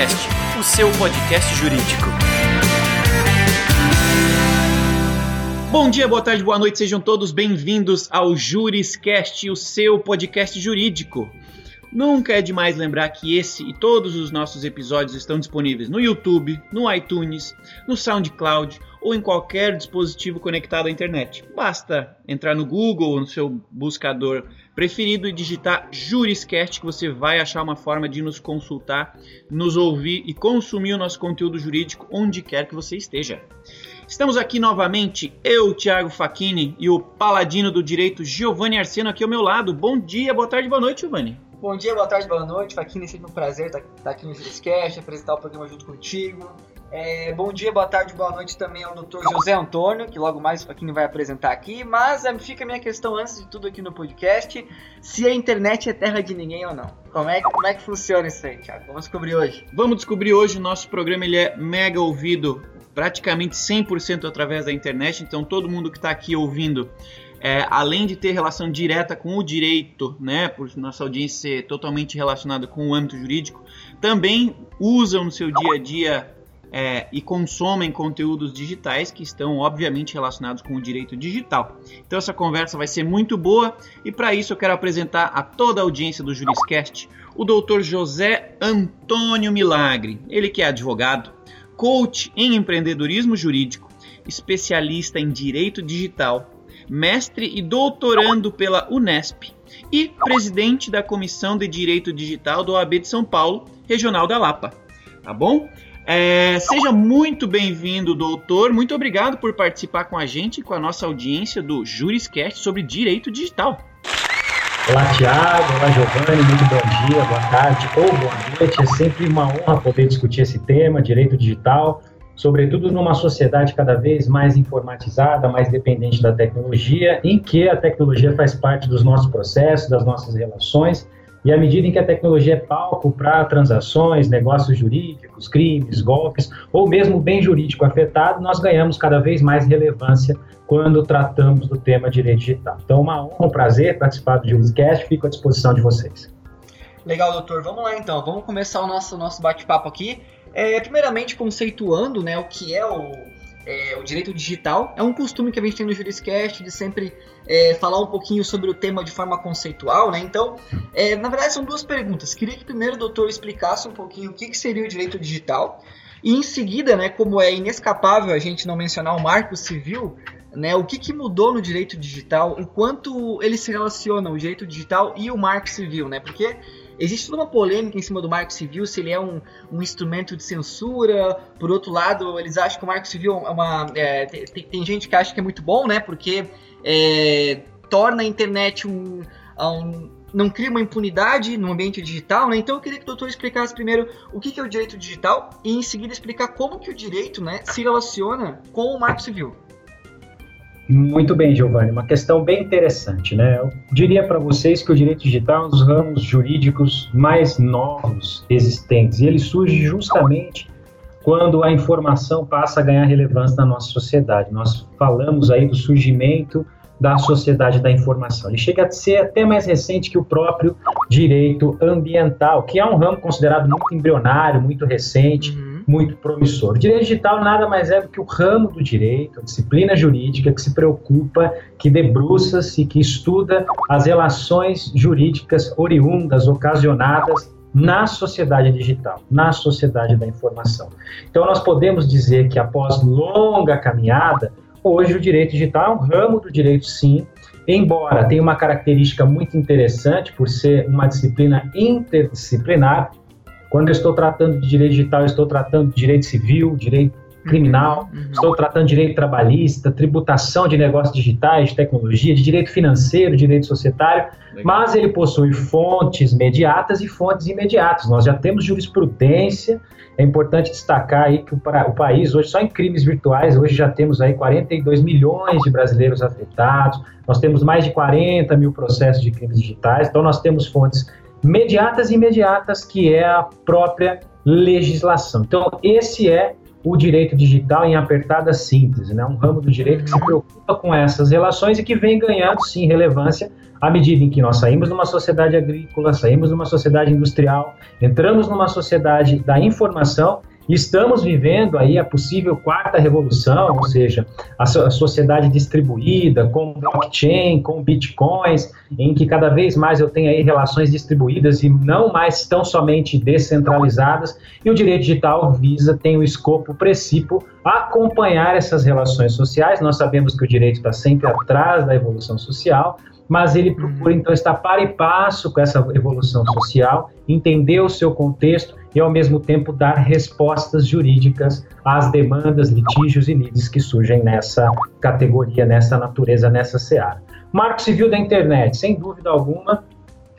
Juriscast, o seu podcast jurídico. Bom dia, boa tarde, boa noite, sejam todos bem-vindos ao Juriscast, o seu podcast jurídico. Nunca é demais lembrar que esse e todos os nossos episódios estão disponíveis no YouTube, no iTunes, no SoundCloud ou em qualquer dispositivo conectado à internet. Basta entrar no Google ou no seu buscador preferido e digitar Juriscast que você vai achar uma forma de nos consultar, nos ouvir e consumir o nosso conteúdo jurídico onde quer que você esteja. Estamos aqui novamente, eu, Thiago Facchini e o paladino do direito Giovanni Arseno aqui ao meu lado. Bom dia, boa tarde, boa noite, Giovanni. Bom dia, boa tarde, boa noite. Faquinha, sempre um prazer estar aqui no Juriscast, apresentar o programa junto contigo. É, bom dia, boa tarde, boa noite também ao Dr. José Antônio, que logo mais o Faquinha vai apresentar aqui. Mas é, fica a minha questão antes de tudo aqui no podcast: se a internet é terra de ninguém ou não. Como é, como é que funciona isso aí, Thiago? Vamos descobrir hoje. Vamos descobrir hoje. Nosso programa ele é mega ouvido, praticamente 100% através da internet. Então, todo mundo que está aqui ouvindo é, além de ter relação direta com o direito, né, por nossa audiência ser totalmente relacionada com o âmbito jurídico, também usam no seu dia a dia é, e consomem conteúdos digitais que estão obviamente relacionados com o direito digital. Então essa conversa vai ser muito boa e para isso eu quero apresentar a toda a audiência do Juriscast o Dr. José Antônio Milagre, ele que é advogado, coach em empreendedorismo jurídico, especialista em direito digital mestre e doutorando pela Unesp e presidente da Comissão de Direito Digital do OAB de São Paulo, Regional da Lapa. Tá bom? É, seja muito bem-vindo, doutor. Muito obrigado por participar com a gente e com a nossa audiência do Juriscast sobre direito digital. Olá, Tiago. Olá, Giovanni. Muito bom dia, boa tarde ou boa noite. É sempre uma honra poder discutir esse tema, direito digital sobretudo numa sociedade cada vez mais informatizada, mais dependente da tecnologia, em que a tecnologia faz parte dos nossos processos, das nossas relações, e à medida em que a tecnologia é palco para transações, negócios jurídicos, crimes, golpes, ou mesmo bem jurídico afetado, nós ganhamos cada vez mais relevância quando tratamos do tema direito digital. Então, uma honra, um prazer participar do Juriscast, fico à disposição de vocês. Legal, doutor. Vamos lá então, vamos começar o nosso, nosso bate-papo aqui. É, primeiramente, conceituando né, o que é o, é, o direito digital. É um costume que a gente tem no Juriscast de sempre é, falar um pouquinho sobre o tema de forma conceitual, né? Então, é, na verdade, são duas perguntas. Queria que primeiro o doutor explicasse um pouquinho o que, que seria o direito digital. E em seguida, né, como é inescapável a gente não mencionar o marco civil, né, o que, que mudou no direito digital, o quanto ele se relaciona, o direito digital e o marco civil, né? Porque Existe toda uma polêmica em cima do Marco Civil, se ele é um, um instrumento de censura. Por outro lado, eles acham que o Marco Civil é uma. É, tem, tem, gente que acha que é muito bom, né? Porque é, torna a internet um, um não cria uma impunidade no ambiente digital, né? Então eu queria que o doutor explicasse primeiro o que é o direito digital e em seguida explicar como que o direito, né, se relaciona com o Marco Civil. Muito bem, Giovanni, uma questão bem interessante, né? Eu diria para vocês que o direito digital é um dos ramos jurídicos mais novos existentes e ele surge justamente quando a informação passa a ganhar relevância na nossa sociedade. Nós falamos aí do surgimento da sociedade da informação. Ele chega a ser até mais recente que o próprio direito ambiental, que é um ramo considerado muito embrionário, muito recente. Muito promissor. O direito digital nada mais é do que o ramo do direito, a disciplina jurídica que se preocupa, que debruça-se, que estuda as relações jurídicas oriundas, ocasionadas na sociedade digital, na sociedade da informação. Então, nós podemos dizer que após longa caminhada, hoje o direito digital é um ramo do direito, sim, embora tenha uma característica muito interessante por ser uma disciplina interdisciplinar, quando eu estou tratando de direito digital, eu estou tratando de direito civil, direito criminal, uhum. uhum. estou tratando de direito trabalhista, tributação de negócios digitais, de tecnologia, de direito financeiro, direito societário, Legal. mas ele possui fontes mediatas e fontes imediatas. Nós já temos jurisprudência, é importante destacar aí que o, o país hoje, só em crimes virtuais, hoje já temos aí 42 milhões de brasileiros afetados, nós temos mais de 40 mil processos de crimes digitais, então nós temos fontes mediatas e imediatas, que é a própria legislação. Então, esse é o direito digital em apertada síntese, né? um ramo do direito que se preocupa com essas relações e que vem ganhando, sim, relevância à medida em que nós saímos de uma sociedade agrícola, saímos de uma sociedade industrial, entramos numa sociedade da informação Estamos vivendo aí a possível quarta revolução, ou seja, a, sociedade distribuída com blockchain, com bitcoins, em que cada vez mais eu tenho aí relações distribuídas e não mais tão somente descentralizadas. E o direito digital visa tem o escopo princípio acompanhar essas relações sociais. Nós sabemos que o direito está sempre atrás da evolução social, mas ele procura então estar para e passo com essa evolução social, entender o seu contexto e ao mesmo tempo dar respostas jurídicas às demandas, litígios e lides que surgem nessa categoria, nessa natureza, nessa seara. Marco Civil da Internet, sem dúvida alguma,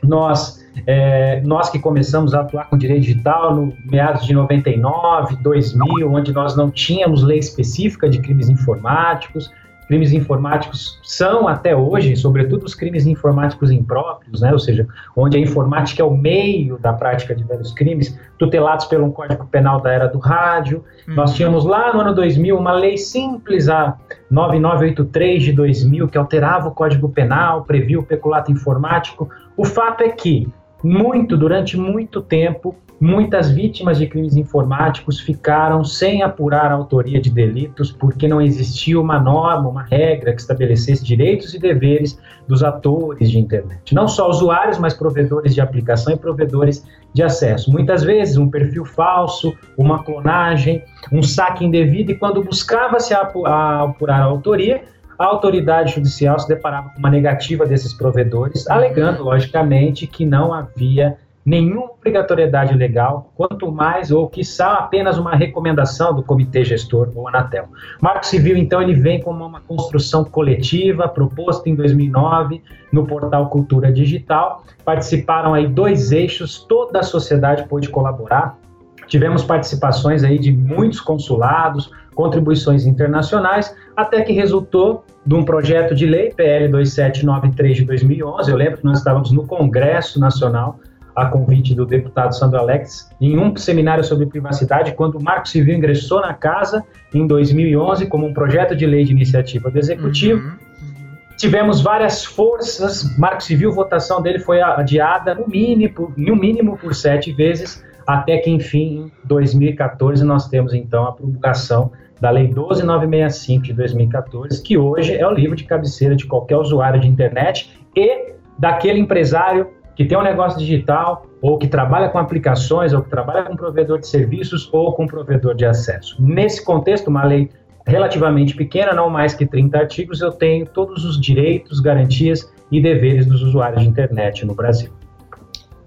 nós, é, nós que começamos a atuar com direito digital no meados de 99, 2000, onde nós não tínhamos lei específica de crimes informáticos, crimes informáticos são até hoje, sobretudo os crimes informáticos impróprios, né, ou seja, onde a informática é o meio da prática de vários crimes, tutelados pelo Código Penal da era do rádio. Uhum. Nós tínhamos lá no ano 2000 uma lei simples, a 9983 de 2000, que alterava o Código Penal, previa o peculato informático. O fato é que muito, durante muito tempo, Muitas vítimas de crimes informáticos ficaram sem apurar a autoria de delitos porque não existia uma norma, uma regra que estabelecesse direitos e deveres dos atores de internet. Não só usuários, mas provedores de aplicação e provedores de acesso. Muitas vezes um perfil falso, uma clonagem, um saque indevido, e quando buscava-se apurar a autoria, a autoridade judicial se deparava com uma negativa desses provedores, alegando, logicamente, que não havia nenhuma obrigatoriedade legal, quanto mais ou quiçá apenas uma recomendação do comitê gestor ou Anatel. Marco Civil então ele vem como uma construção coletiva proposta em 2009 no portal Cultura Digital. Participaram aí dois eixos, toda a sociedade pôde colaborar. Tivemos participações aí de muitos consulados, contribuições internacionais, até que resultou de um projeto de lei PL 2793 de 2011. Eu lembro que nós estávamos no Congresso Nacional a convite do deputado Sandro Alex, em um seminário sobre privacidade, quando o Marco Civil ingressou na casa em 2011 como um projeto de lei de iniciativa do Executivo. Uhum, uhum. Tivemos várias forças, Marco Civil, votação dele foi adiada no mínimo, no mínimo por sete vezes, até que, enfim, em 2014, nós temos então a promulgação da Lei 12965 de 2014, que hoje é o livro de cabeceira de qualquer usuário de internet e daquele empresário que tem um negócio digital, ou que trabalha com aplicações, ou que trabalha com provedor de serviços, ou com provedor de acesso. Nesse contexto, uma lei relativamente pequena, não mais que 30 artigos, eu tenho todos os direitos, garantias e deveres dos usuários de internet no Brasil.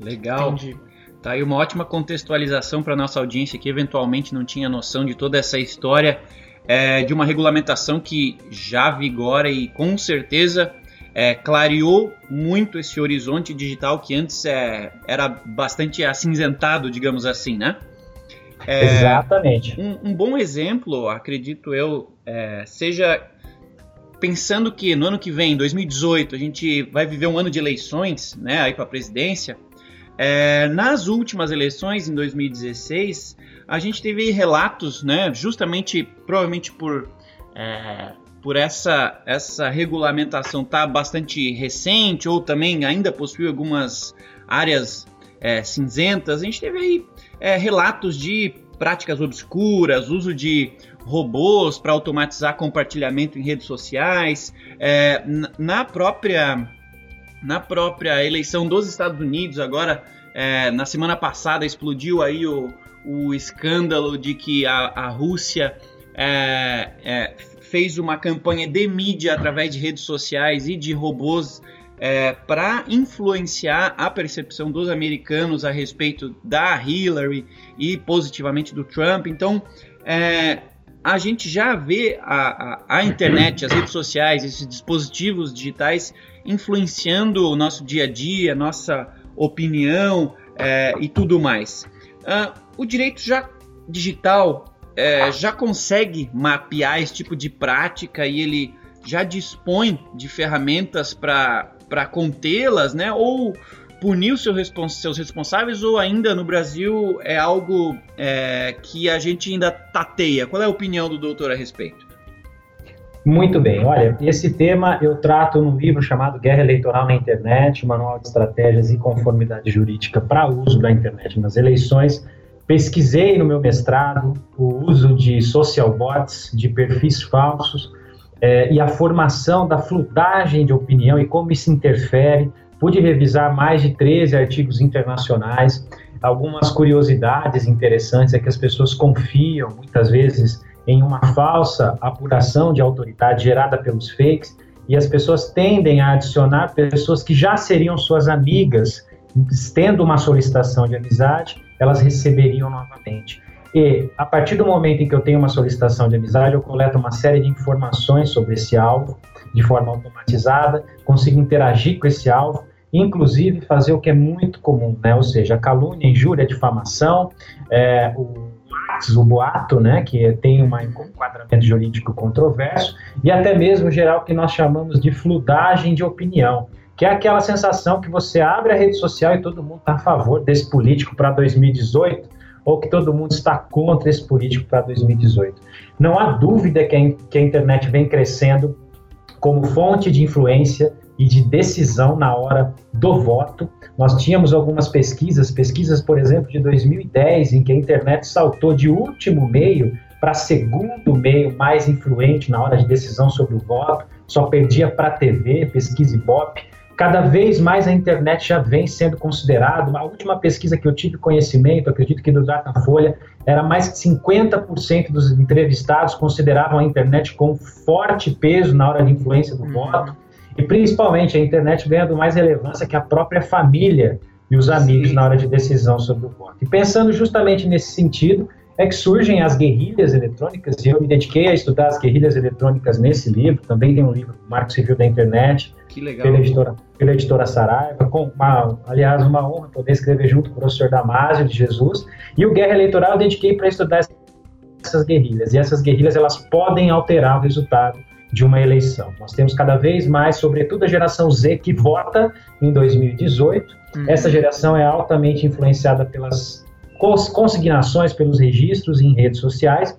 Legal. Entendi. Tá aí uma ótima contextualização para nossa audiência que eventualmente não tinha noção de toda essa história é, de uma regulamentação que já vigora e com certeza é, clareou muito esse horizonte digital que antes é, era bastante acinzentado, digamos assim, né? É, Exatamente. Um, um, bom exemplo, acredito eu, é, seja pensando que no ano que vem, 2018, a gente vai viver um ano de eleições, né, aí para a presidência. É, nas últimas eleições, em 2016, a gente teve relatos, né, justamente, provavelmente por é, por essa, essa regulamentação tá bastante recente ou também ainda possui algumas áreas é, cinzentas, a gente teve aí é, relatos de práticas obscuras, uso de robôs para automatizar compartilhamento em redes sociais, é, na própria na própria eleição dos Estados Unidos agora é, na semana passada explodiu aí o, o escândalo de que a, a Rússia é, é, fez uma campanha de mídia através de redes sociais e de robôs é, para influenciar a percepção dos americanos a respeito da Hillary e positivamente do Trump. Então, é, a gente já vê a, a, a, internet, as redes sociais, esses dispositivos digitais influenciando o nosso dia a dia, nossa opinião é, e tudo mais. Uh, o direito já digital é, já consegue mapear esse tipo de prática e ele já dispõe de ferramentas para contê-las, né? Ou punir os seus, respons seus responsáveis ou ainda no Brasil é algo é, que a gente ainda tateia? Qual é a opinião do doutor a respeito? Muito bem, olha, esse tema eu trato num livro chamado Guerra Eleitoral na Internet, Manual de Estratégias e Conformidade Jurídica para uso da internet nas eleições. Pesquisei no meu mestrado o uso de social bots, de perfis falsos, é, e a formação da fludagem de opinião e como isso interfere. Pude revisar mais de 13 artigos internacionais, algumas curiosidades interessantes é que as pessoas confiam muitas vezes em uma falsa apuração de autoridade gerada pelos fakes e as pessoas tendem a adicionar pessoas que já seriam suas amigas, tendo uma solicitação de amizade, elas receberiam novamente. E a partir do momento em que eu tenho uma solicitação de amizade, eu coleto uma série de informações sobre esse alvo de forma automatizada, consigo interagir com esse alvo, inclusive fazer o que é muito comum, né? ou seja, calúnia, injúria, difamação, é, o o boato, né, que tem um enquadramento jurídico controverso, e até mesmo geral que nós chamamos de fludagem de opinião, que é aquela sensação que você abre a rede social e todo mundo está a favor desse político para 2018, ou que todo mundo está contra esse político para 2018. Não há dúvida que a, que a internet vem crescendo como fonte de influência e de decisão na hora do voto. Nós tínhamos algumas pesquisas, pesquisas, por exemplo, de 2010, em que a internet saltou de último meio para segundo meio mais influente na hora de decisão sobre o voto, só perdia para a TV, pesquisa Ibope. Cada vez mais a internet já vem sendo considerado. A última pesquisa que eu tive conhecimento, acredito que do Datafolha, era mais de 50% dos entrevistados consideravam a internet com forte peso na hora de influência do uhum. voto. E principalmente a internet ganhando mais relevância que a própria família e os amigos Sim. na hora de decisão sobre o voto. E pensando justamente nesse sentido, é que surgem as guerrilhas eletrônicas, e eu me dediquei a estudar as guerrilhas eletrônicas nesse livro, também tem um livro, Marco Civil da Internet, pela editora, pela editora Saraiva, com uma, aliás, uma honra poder escrever junto com o professor Damásio de Jesus, e o Guerra Eleitoral eu dediquei para estudar essas guerrilhas, e essas guerrilhas elas podem alterar o resultado de uma eleição. Nós temos cada vez mais, sobretudo a geração Z, que vota em 2018. Uhum. Essa geração é altamente influenciada pelas consignações, pelos registros em redes sociais.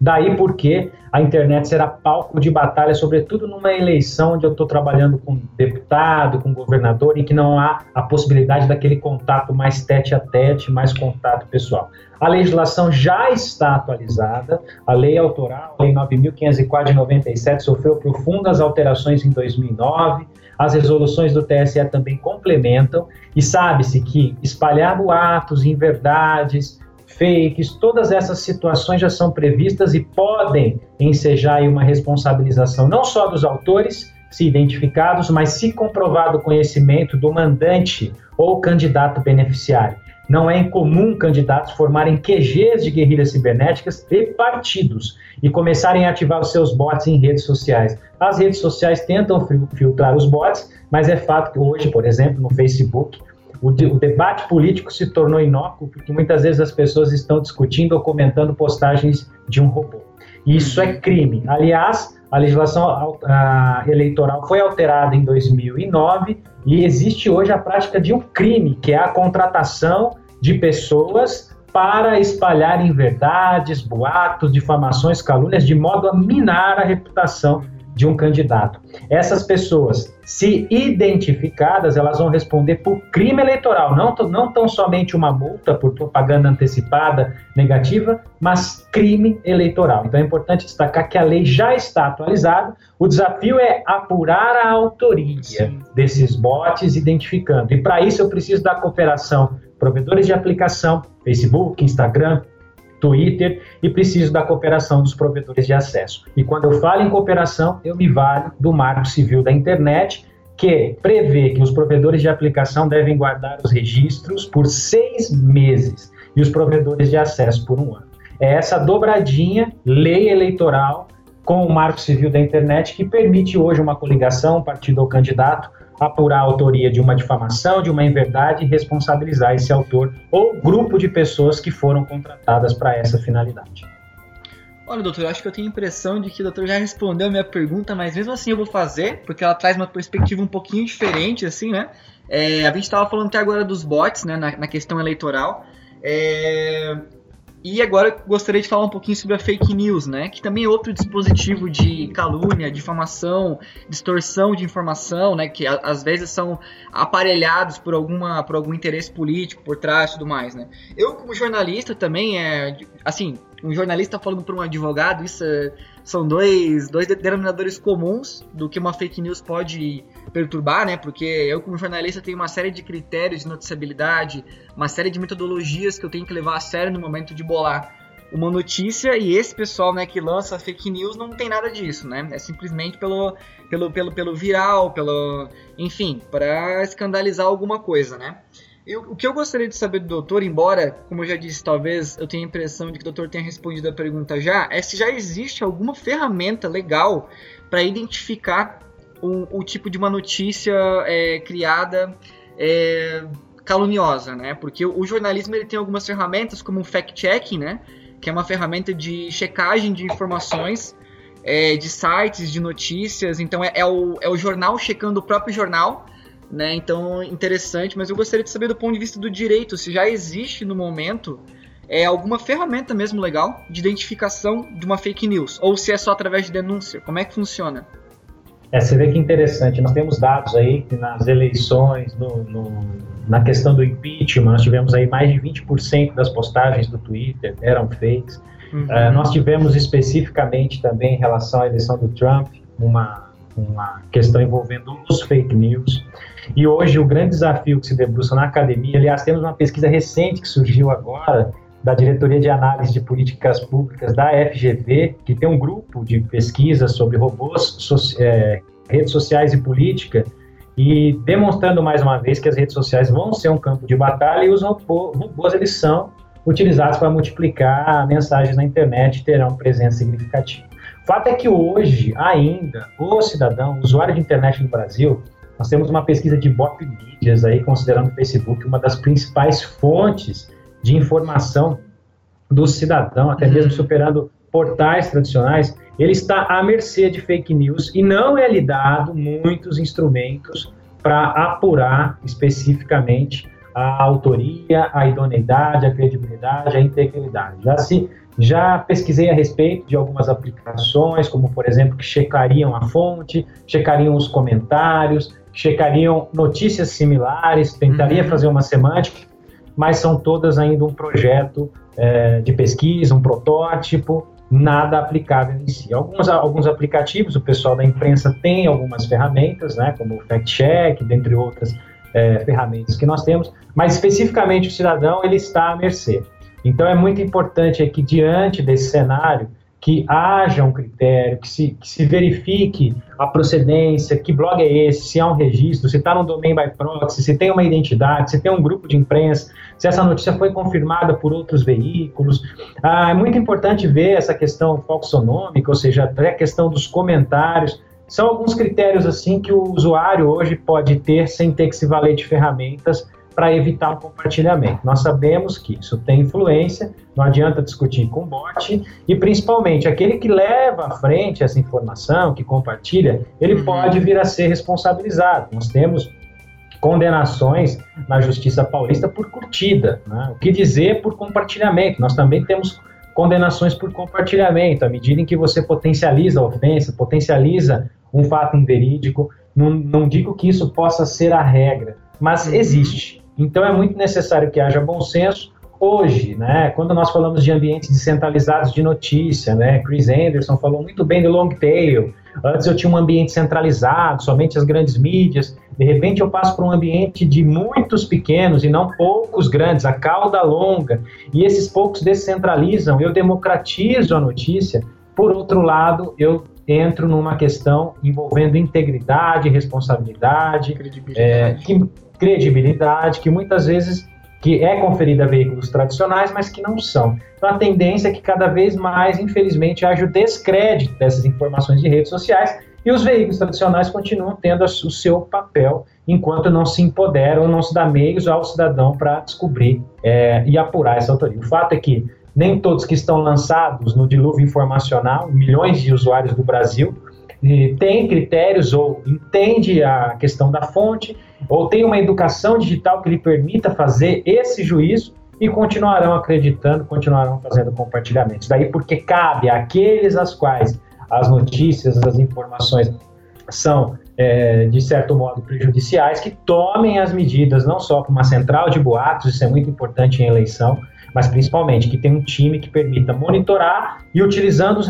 Daí porque a internet será palco de batalha, sobretudo numa eleição onde eu estou trabalhando com deputado, com governador, em que não há a possibilidade daquele contato mais tete a tete, mais contato pessoal. A legislação já está atualizada, a lei autoral, a lei 9.504 de 97, sofreu profundas alterações em 2009, as resoluções do TSE também complementam, e sabe-se que espalhar boatos, inverdades, fakes, todas essas situações já são previstas e podem ensejar uma responsabilização não só dos autores, se identificados, mas se comprovado o conhecimento do mandante ou candidato beneficiário. Não é incomum candidatos formarem QGs de guerrilhas cibernéticas e partidos e começarem a ativar os seus bots em redes sociais. As redes sociais tentam filtrar os bots, mas é fato que hoje, por exemplo, no Facebook, o, de, o, debate político se tornou inócuo porque muitas vezes as pessoas estão discutindo ou comentando postagens de um robô. E isso é crime. Aliás, a legislação a, eleitoral foi alterada em 2009 e existe hoje a prática de um crime, que é a contratação de pessoas para espalhar inverdades, boatos, difamações, calúnias, de modo a minar a reputação de um candidato. Essas pessoas, se identificadas, elas vão responder por crime eleitoral, não, não tão somente uma multa por propaganda antecipada negativa, mas crime eleitoral. Então é importante destacar que a lei já está atualizada, o desafio é apurar a autoria Sim. desses bots identificando. E para isso eu preciso da cooperação provedores de aplicação, Facebook, Instagram, Twitter e preciso da cooperação dos provedores de acesso. E quando eu falo em cooperação, eu me valho do Marco Civil da Internet, que prevê que os provedores de aplicação devem guardar os registros por seis meses e os provedores de acesso por um ano. É essa dobradinha, lei eleitoral, com o Marco Civil da Internet, que permite hoje uma coligação, um partido ou candidato, apurar a autoria de uma difamação, de uma inverdade e responsabilizar esse autor ou grupo de pessoas que foram contratadas para essa finalidade. Olha, doutor, eu acho que eu tenho a impressão de que o doutor já respondeu a minha pergunta, mas mesmo assim eu vou fazer, porque ela traz uma perspectiva um pouquinho diferente, assim, né? É, a gente estava falando até agora dos bots, né, na, na questão eleitoral. É, e agora gostaria de falar um pouquinho sobre a fake news, né? Que também é outro dispositivo de calúnia, difamação, distorção de informação, né? Que às vezes são aparelhados por alguma por algum interesse político por trás e tudo mais, né? Eu como jornalista também é assim, um jornalista falando para um advogado, isso é, são dois, dois denominadores comuns do que uma fake news pode perturbar, né? Porque eu, como jornalista, tenho uma série de critérios de noticiabilidade, uma série de metodologias que eu tenho que levar a sério no momento de bolar uma notícia e esse pessoal né, que lança fake news não tem nada disso, né? É simplesmente pelo, pelo, pelo, pelo viral, pelo. enfim, para escandalizar alguma coisa, né? Eu, o que eu gostaria de saber do doutor, embora, como eu já disse, talvez eu tenha a impressão de que o doutor tenha respondido a pergunta já, é se já existe alguma ferramenta legal para identificar o, o, tipo de uma notícia é, criada é, caluniosa, né? Porque o, o, jornalismo ele tem algumas ferramentas, como o fact-checking, né? Que é uma ferramenta de checagem de informações é, de sites, de notícias. Então é, é, o, é o jornal checando o próprio jornal né? Então, interessante, mas eu gostaria de saber do ponto de vista do direito, se já existe no momento é alguma ferramenta mesmo legal de identificação de uma fake news, ou se é só através de denúncia, como é que funciona? É, você vê que interessante, nós temos dados aí que nas eleições, no, no, na questão do impeachment, nós tivemos aí mais de 20% das postagens do Twitter eram fakes. Uhum. Uh, nós tivemos especificamente também em relação à eleição do Trump, uma, uma questão envolvendo os fake news. E hoje o grande desafio que se debruça na academia, aliás, temos uma pesquisa recente que surgiu agora, da Diretoria de Análise de Políticas Públicas da FGV, que tem um grupo de pesquisa sobre robôs, so, é, redes sociais e política, e demonstrando mais uma vez que as redes sociais vão ser um campo de batalha e os robôs eles são utilizados para multiplicar mensagens na internet e terão presença significativa. O fato é que hoje, ainda, o cidadão, o usuário de internet no Brasil, nós temos uma pesquisa de Bop Mídias aí, considerando o Facebook uma das principais fontes de informação do cidadão, até mesmo superando portais tradicionais, ele está à mercê de fake news e não é lhe dado muitos instrumentos para apurar especificamente a autoria, a idoneidade, a credibilidade, a integridade. Já se já pesquisei a respeito de algumas aplicações, como por exemplo que checariam a fonte, checariam os comentários, checariam notícias similares, tentaria uhum. fazer uma semântica, mas são todas ainda um projeto é, de pesquisa, um protótipo, nada aplicável em si. Alguns, alguns aplicativos, o pessoal da imprensa tem algumas ferramentas, né, como o Fact Check, dentre outras é, ferramentas que nós temos, mas especificamente o cidadão ele está à mercê. Então é muito importante que diante desse cenário que haja um critério, que se, que se verifique a procedência, que blog é esse, se há um registro, se está no domain by proxy, se tem uma identidade, se tem um grupo de imprensa, se essa notícia foi confirmada por outros veículos. Ah, é muito importante ver essa questão falsonômica, ou seja, até a questão dos comentários. São alguns critérios assim que o usuário hoje pode ter sem ter que se valer de ferramentas para evitar o compartilhamento. Nós sabemos que isso tem influência, não adianta discutir com bot, e principalmente aquele que leva à frente essa informação, que compartilha, ele uhum. pode vir a ser responsabilizado. Nós temos condenações na Justiça Paulista por curtida. Né? O que dizer por compartilhamento? Nós também temos condenações por compartilhamento, à medida em que você potencializa a ofensa, potencializa um fato inverídico. Não, não digo que isso possa ser a regra, mas uhum. existe. Então é muito necessário que haja bom senso. Hoje, né, quando nós falamos de ambientes descentralizados de notícia, né, Chris Anderson falou muito bem do long tail. Antes eu tinha um ambiente centralizado, somente as grandes mídias. De repente eu passo para um ambiente de muitos pequenos e não poucos grandes, a cauda longa. E esses poucos descentralizam, eu democratizo a notícia. Por outro lado, eu entro numa questão envolvendo integridade, responsabilidade, credibilidade. É, que, credibilidade que muitas vezes que é conferida a veículos tradicionais, mas que não são. Então a tendência é que cada vez mais, infelizmente, haja o descrédito dessas informações de redes sociais e os veículos tradicionais continuam tendo o seu papel enquanto não se empoderam, não se dá meios ao cidadão para descobrir é, e apurar essa autoria. O fato é que nem todos que estão lançados no dilúvio informacional, milhões de usuários do Brasil, tem critérios ou entende a questão da fonte, ou tem uma educação digital que lhe permita fazer esse juízo e continuarão acreditando, continuarão fazendo compartilhamentos. Daí porque cabe àqueles às quais as notícias, as informações são, é, de certo modo, prejudiciais, que tomem as medidas, não só com uma central de boatos, isso é muito importante em eleição, mas principalmente que tenha um time que permita monitorar e utilizando os,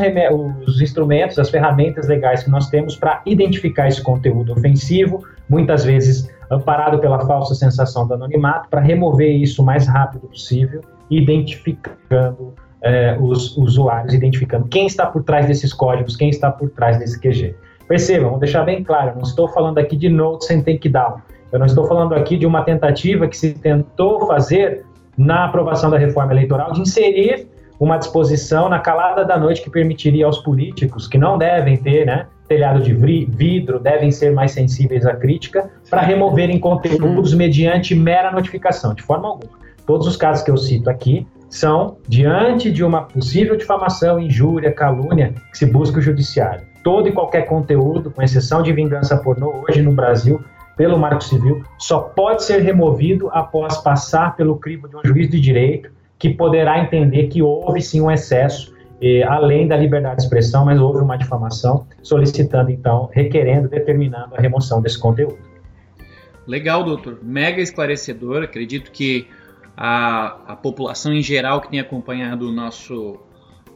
os instrumentos, as ferramentas legais que nós temos para identificar esse conteúdo ofensivo, muitas vezes amparado pela falsa sensação do anonimato, para remover isso o mais rápido possível, identificando é, os usuários, identificando quem está por trás desses códigos, quem está por trás desse QG. Percebam, vou deixar bem claro, não estou falando aqui de notes and takedown. Eu não estou falando aqui de uma tentativa que se tentou fazer na aprovação da reforma eleitoral de inserir uma disposição na calada da noite que permitiria aos políticos, que não devem ter né, telhado de vidro, devem ser mais sensíveis à crítica, para removerem conteúdos mediante mera notificação, de forma alguma. Todos os casos que eu cito aqui são diante de uma possível difamação, injúria, calúnia que se busca o judiciário todo e qualquer conteúdo, com exceção de vingança pornô, hoje no Brasil, pelo Marco Civil, só pode ser removido após passar pelo crivo de um juiz de direito que poderá entender que houve sim um excesso, eh, além da liberdade de expressão, mas houve uma difamação, solicitando então, requerendo, determinando a remoção desse conteúdo. Legal, doutor. Mega esclarecedor. Acredito que a, a população em geral que tem acompanhado o nosso,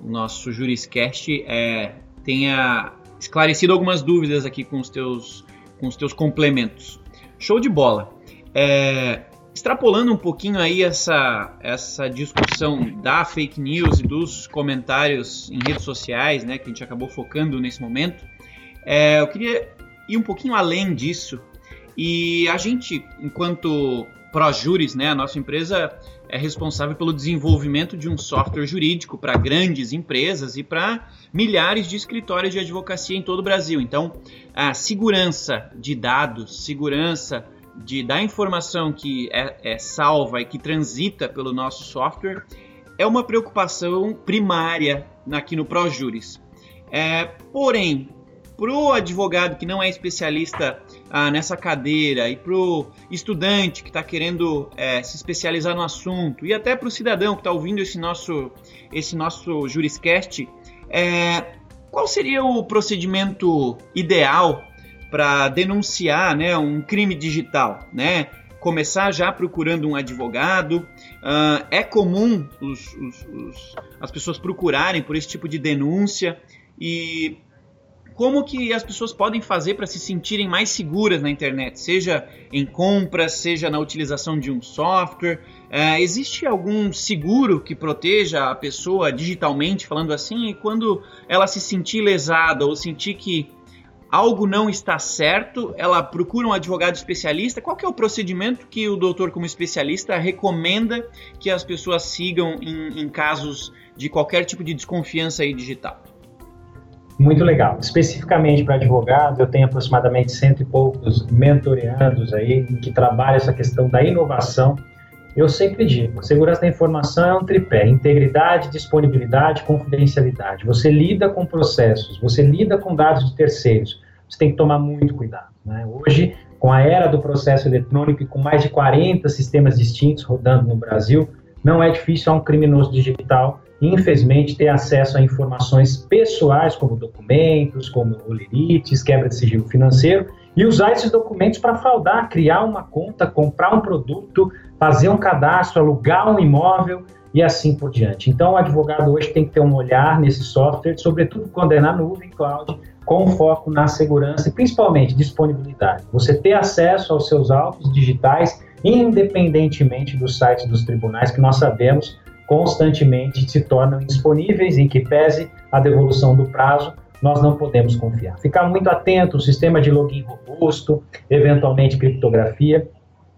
nosso Juriscast é, tenha esclarecido algumas dúvidas aqui com os teus, com os teus complementos. Show de bola. É, extrapolando um pouquinho aí essa, essa discussão da fake news e dos comentários em redes sociais, né, que a gente acabou focando nesse momento, é, eu queria ir um pouquinho além disso. E a gente, enquanto ProJuris, né, a nossa empresa é responsável pelo desenvolvimento de um software jurídico para grandes empresas e para milhares de escritórios de advocacia em todo o Brasil. Então, a segurança de dados, segurança de, da informação que é, é salva e que transita pelo nosso software é uma preocupação primária aqui no ProJuris. É, porém, para o advogado que não é especialista ah, nessa cadeira e para o estudante que está querendo é, se especializar no assunto e até para o cidadão que está ouvindo esse nosso, esse nosso Juriscast, é, qual seria o procedimento ideal para denunciar né, um crime digital? Né? Começar já procurando um advogado. Uh, é comum os, os, os, as pessoas procurarem por esse tipo de denúncia e como que as pessoas podem fazer para se sentirem mais seguras na internet, seja em compras, seja na utilização de um software. É, existe algum seguro que proteja a pessoa digitalmente, falando assim, e quando ela se sentir lesada ou sentir que algo não está certo, ela procura um advogado especialista. Qual é o procedimento que o doutor, como especialista, recomenda que as pessoas sigam em, em casos de qualquer tipo de desconfiança digital? Muito legal. Especificamente para advogados, eu tenho aproximadamente cento e poucos mentoreandos aí que trabalham essa questão da inovação. Eu sempre digo, segurança da informação é um tripé: integridade, disponibilidade, confidencialidade. Você lida com processos, você lida com dados de terceiros. Você tem que tomar muito cuidado. Né? Hoje, com a era do processo eletrônico e com mais de 40 sistemas distintos rodando no Brasil, não é difícil a um criminoso digital infelizmente, ter acesso a informações pessoais, como documentos, como olerites, quebra de sigilo financeiro, e usar esses documentos para fraudar, criar uma conta, comprar um produto, fazer um cadastro, alugar um imóvel e assim por diante. Então, o advogado hoje tem que ter um olhar nesse software, sobretudo quando é na nuvem, cloud, com foco na segurança e principalmente disponibilidade. Você ter acesso aos seus autos digitais, independentemente dos sites dos tribunais, que nós sabemos constantemente se tornam indisponíveis, em que pese a devolução do prazo, nós não podemos confiar. Ficar muito atento, sistema de login robusto, eventualmente criptografia,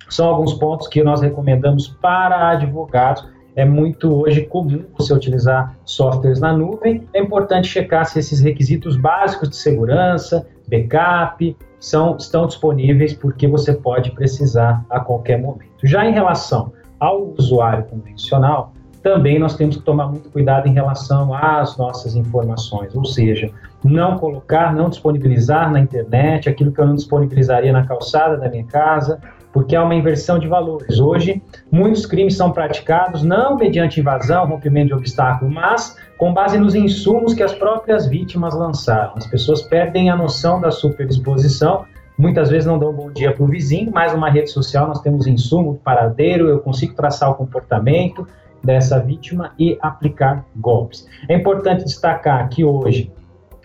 são alguns pontos que nós recomendamos para advogados. É muito hoje comum você utilizar softwares na nuvem. É importante checar se esses requisitos básicos de segurança, backup, são, estão disponíveis, porque você pode precisar a qualquer momento. Já em relação ao usuário convencional, também nós temos que tomar muito cuidado em relação às nossas informações, ou seja, não colocar, não disponibilizar na internet aquilo que eu não disponibilizaria na calçada da minha casa, porque há uma inversão de valores. Hoje, muitos crimes são praticados não mediante invasão, rompimento de obstáculo, mas com base nos insumos que as próprias vítimas lançaram. As pessoas perdem a noção da superexposição Muitas vezes não dão um bom dia para o vizinho, mas numa rede social nós temos insumo, paradeiro, eu consigo traçar o comportamento dessa vítima e aplicar golpes. É importante destacar que hoje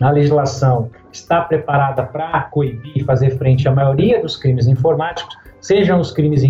a legislação está preparada para coibir e fazer frente à maioria dos crimes informáticos, sejam os crimes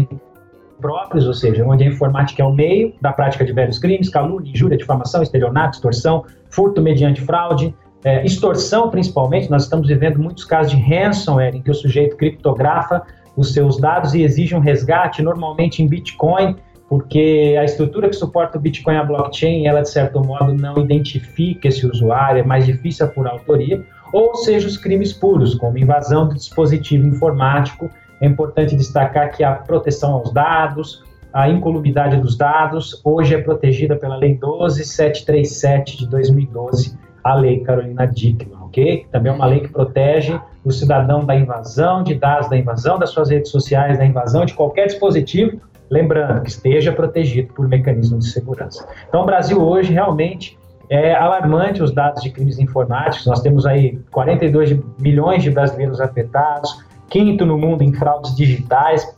próprios, ou seja, onde a informática é o meio da prática de velhos crimes, calúnia, injúria, difamação, estelionato, extorsão, furto mediante fraude, é, extorsão, principalmente, nós estamos vivendo muitos casos de ransomware, em que o sujeito criptografa os seus dados e exige um resgate, normalmente em Bitcoin, porque a estrutura que suporta o Bitcoin, a blockchain, ela, de certo modo, não identifica esse usuário, é mais difícil apurar a autoria, ou seja, os crimes puros, como invasão do dispositivo informático. É importante destacar que a proteção aos dados, a incolumidade dos dados, hoje é protegida pela Lei 12737 de 2012, a Lei Carolina Dickmann, ok? Também é uma lei que protege o cidadão da invasão de dados, da invasão das suas redes sociais, da invasão de qualquer dispositivo, lembrando que esteja protegido por mecanismos de segurança. Então, o Brasil hoje realmente é alarmante os dados de crimes informáticos. Nós temos aí 42 milhões de brasileiros afetados, quinto no mundo em fraudes digitais.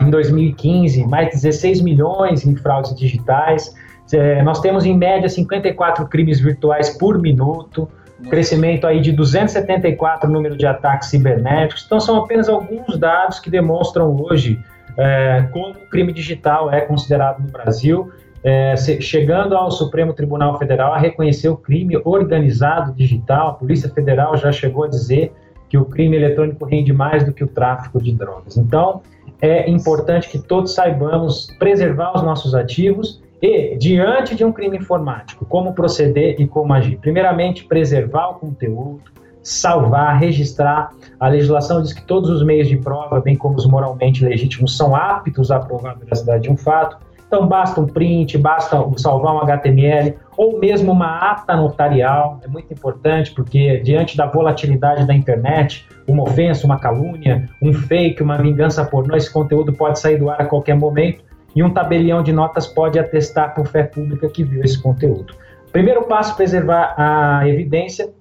Em 2015, mais 16 milhões em fraudes digitais. É, nós temos em média 54 crimes virtuais por minuto, crescimento aí de 274 número de ataques cibernéticos. Então são apenas alguns dados que demonstram hoje é, como o crime digital é considerado no Brasil, é, chegando ao Supremo Tribunal Federal a reconhecer o crime organizado digital. A Polícia Federal já chegou a dizer que o crime eletrônico rende mais do que o tráfico de drogas. Então é importante que todos saibamos preservar os nossos ativos e, diante de um crime informático, como proceder e como agir? Primeiramente, preservar o conteúdo, salvar, registrar. A legislação diz que todos os meios de prova, bem como os moralmente legítimos, são aptos a provar a veracidade de um fato. Então, basta um print, basta salvar um HTML ou mesmo uma ata notarial. É muito importante porque, diante da volatilidade da internet, uma ofensa, uma calúnia, um fake, uma vingança pornô, esse conteúdo pode sair do ar a qualquer momento e um tabelião de notas pode atestar por fé pública que viu esse conteúdo. Primeiro passo, preservar a evidência.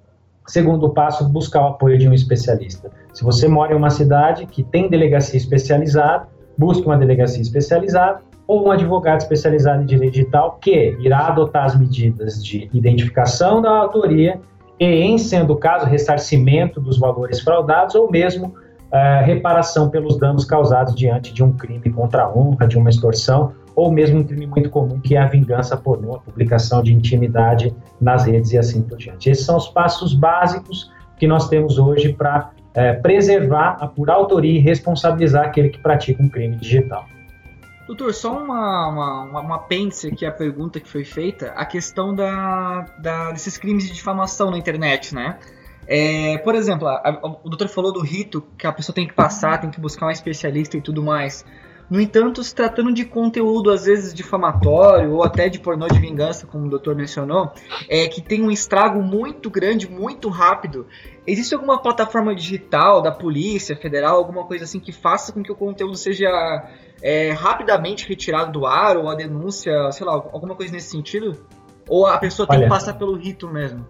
Segundo passo, buscar o apoio de um especialista. Se você mora em uma cidade que tem delegacia especializada, busque uma delegacia especializada ou um advogado especializado em direito digital que irá adotar as medidas de identificação da autoria e, em sendo o caso, ressarcimento dos valores fraudados ou mesmo uh, reparação pelos danos causados diante de um crime contra a honra, de uma extorsão, ou mesmo um crime muito comum que é a vingança pornô, a publicação de intimidade nas redes e assim por diante. Esses são os passos básicos que nós temos hoje para uh, preservar, apurar autoria e responsabilizar aquele que pratica um crime digital. Doutor, só uma, uma, uma apêndice aqui à pergunta que foi feita, a questão da, da, desses crimes de difamação na internet, né? É, por exemplo, a, a, o doutor falou do rito que a pessoa tem que passar, tem que buscar um especialista e tudo mais. No entanto, se tratando de conteúdo às vezes difamatório ou até de pornô de vingança, como o doutor mencionou, é que tem um estrago muito grande, muito rápido. Existe alguma plataforma digital da Polícia Federal, alguma coisa assim que faça com que o conteúdo seja é, rapidamente retirado do ar ou a denúncia, sei lá, alguma coisa nesse sentido? Ou a pessoa tem Olha, que passar pelo rito mesmo?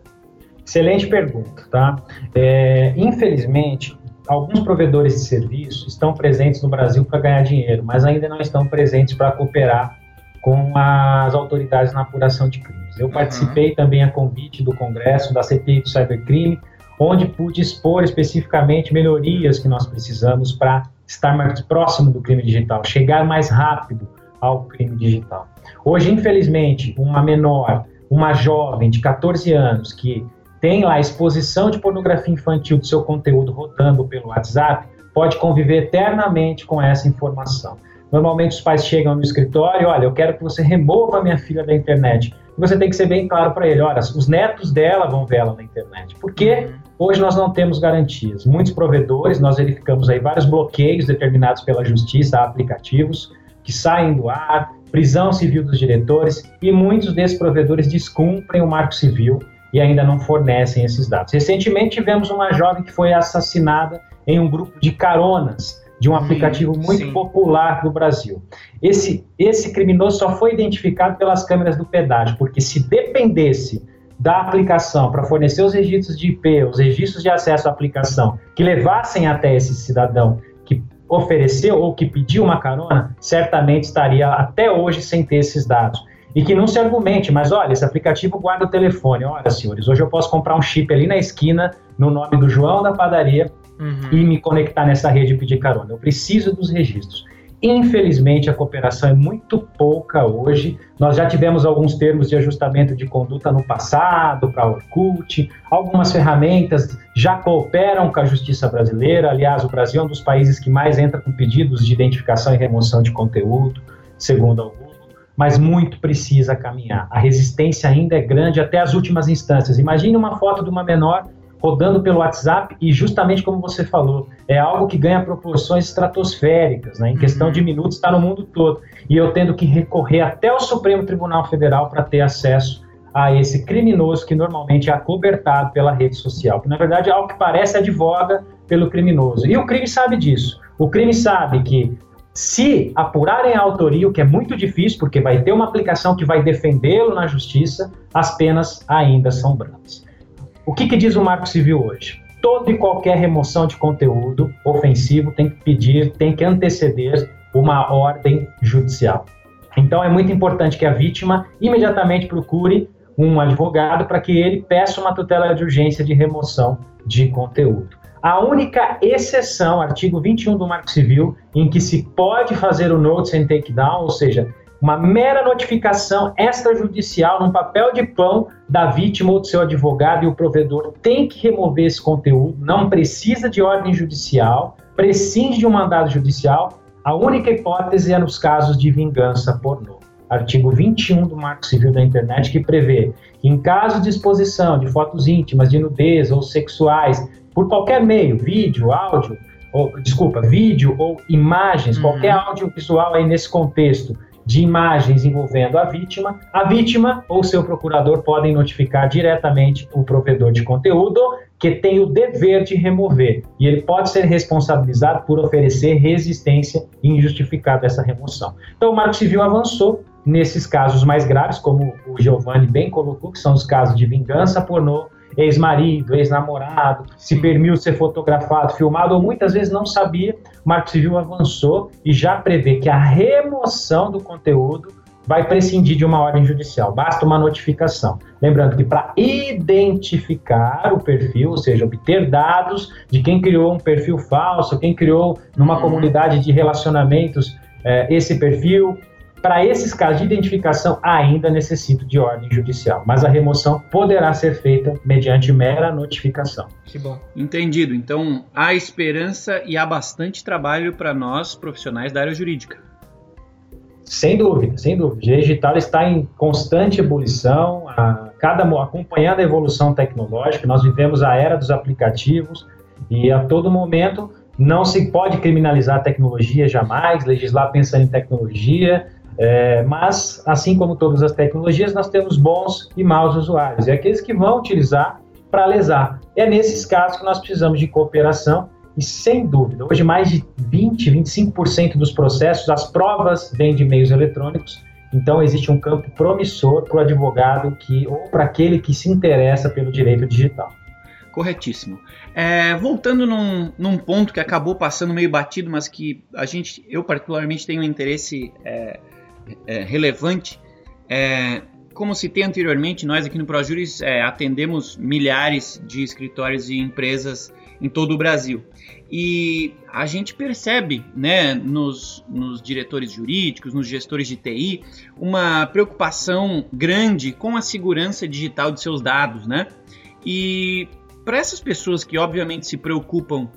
Excelente pergunta, tá? É, infelizmente, alguns provedores de serviço estão presentes no Brasil para ganhar dinheiro, mas ainda não estão presentes para cooperar com as autoridades na apuração de crimes. Eu uhum. participei também a convite do Congresso, da CPI do Cybercrime, onde pude expor especificamente melhorias que nós precisamos para estar mais próximo do crime digital, chegar mais rápido ao crime digital. Hoje, infelizmente, uma menor, uma jovem de 14 anos que tem lá a exposição de pornografia infantil do seu conteúdo rodando pelo WhatsApp, pode conviver eternamente com essa informação. Normalmente os pais chegam no escritório, olha, eu quero que você remova minha filha da internet. E você tem que ser bem claro para ele, olha, os netos dela vão ver ela na internet. Porque uhum. hoje nós não temos garantias. Muitos provedores, nós verificamos aí vários bloqueios determinados pela justiça a aplicativos que saem do ar, prisão civil dos diretores e muitos desses provedores descumprem o marco civil e ainda não fornecem esses dados. Recentemente tivemos uma jovem que foi assassinada em um grupo de caronas de um aplicativo muito sim. popular no Brasil. Esse, esse criminoso só foi identificado pelas câmeras do pedágio, porque se dependesse da aplicação para fornecer os registros de IP, os registros de acesso à aplicação, que levassem até esse cidadão que ofereceu ou que pediu uma carona, certamente estaria até hoje sem ter esses dados. E que não se argumente, mas olha, esse aplicativo guarda o telefone. Olha, senhores, hoje eu posso comprar um chip ali na esquina, no nome do João da padaria, uhum. e me conectar nessa rede e pedir carona. Eu preciso dos registros. Infelizmente, a cooperação é muito pouca hoje. Nós já tivemos alguns termos de ajustamento de conduta no passado para Orkut. Algumas ferramentas já cooperam com a justiça brasileira. Aliás, o Brasil é um dos países que mais entra com pedidos de identificação e remoção de conteúdo, segundo alguns. Mas muito precisa caminhar. A resistência ainda é grande até as últimas instâncias. Imagine uma foto de uma menor rodando pelo WhatsApp e justamente como você falou, é algo que ganha proporções estratosféricas, né? em questão de uhum. minutos está no mundo todo. E eu tendo que recorrer até o Supremo Tribunal Federal para ter acesso a esse criminoso que normalmente é acobertado pela rede social, que na verdade é algo que parece advoga pelo criminoso. E o crime sabe disso. O crime sabe que se apurarem a autoria, o que é muito difícil, porque vai ter uma aplicação que vai defendê-lo na justiça, as penas ainda são brandas. O que, que diz o Marco Civil hoje? Toda e qualquer remoção de conteúdo ofensivo tem que pedir, tem que anteceder uma ordem judicial. Então é muito importante que a vítima imediatamente procure um advogado para que ele peça uma tutela de urgência de remoção de conteúdo. A única exceção, artigo 21 do Marco Civil, em que se pode fazer o notice and takedown, ou seja, uma mera notificação extrajudicial num papel de pão da vítima ou do seu advogado e o provedor tem que remover esse conteúdo, não precisa de ordem judicial, prescinde de um mandado judicial. A única hipótese é nos casos de vingança pornô. Artigo 21 do Marco Civil da Internet, que prevê que, em caso de exposição de fotos íntimas, de nudez ou sexuais, por qualquer meio, vídeo, áudio, ou, desculpa, vídeo ou imagens, uhum. qualquer audiovisual aí nesse contexto, de imagens envolvendo a vítima, a vítima ou seu procurador podem notificar diretamente o provedor de conteúdo que tem o dever de remover e ele pode ser responsabilizado por oferecer resistência injustificada a essa remoção. Então o Marco Civil avançou nesses casos mais graves, como o Giovanni bem colocou, que são os casos de vingança pornô, ex-marido, ex-namorado, se permitiu ser fotografado, filmado, ou muitas vezes não sabia, o Marco Civil avançou e já prevê que a remoção do conteúdo vai prescindir de uma ordem judicial, basta uma notificação. Lembrando que para identificar o perfil, ou seja, obter dados de quem criou um perfil falso, quem criou numa uhum. comunidade de relacionamentos eh, esse perfil, para esses casos de identificação, ainda necessito de ordem judicial, mas a remoção poderá ser feita mediante mera notificação. Que bom. Entendido. Então, há esperança e há bastante trabalho para nós, profissionais da área jurídica. Sem dúvida, sem dúvida. O digital está em constante ebulição, a cada, acompanhando a evolução tecnológica. Nós vivemos a era dos aplicativos e a todo momento não se pode criminalizar a tecnologia jamais, legislar pensando em tecnologia, é, mas, assim como todas as tecnologias, nós temos bons e maus usuários, e aqueles que vão utilizar para lesar. É nesses casos que nós precisamos de cooperação, e sem dúvida, hoje mais de 20, 25% dos processos, as provas vêm de meios eletrônicos, então existe um campo promissor para o advogado que, ou para aquele que se interessa pelo direito digital. Corretíssimo. É, voltando num, num, ponto que acabou passando meio batido, mas que a gente, eu particularmente tenho um interesse é, é, relevante. É, como citei anteriormente, nós aqui no ProJuris é, atendemos milhares de escritórios e empresas em todo o Brasil. E a gente percebe né, nos, nos diretores jurídicos, nos gestores de TI, uma preocupação grande com a segurança digital de seus dados. Né? E para essas pessoas que obviamente se preocupam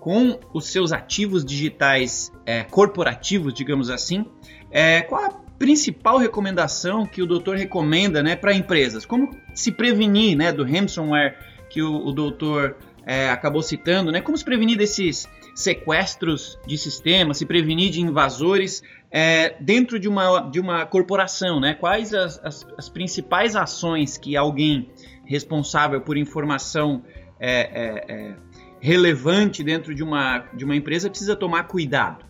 com os seus ativos digitais é, corporativos, digamos assim, é, qual a principal recomendação que o doutor recomenda né, para empresas? Como se prevenir né, do ransomware que o, o doutor é, acabou citando? Né? Como se prevenir desses sequestros de sistemas, se prevenir de invasores é, dentro de uma, de uma corporação, né? Quais as, as, as principais ações que alguém responsável por informação é, é, é, relevante dentro de uma, de uma empresa precisa tomar cuidado?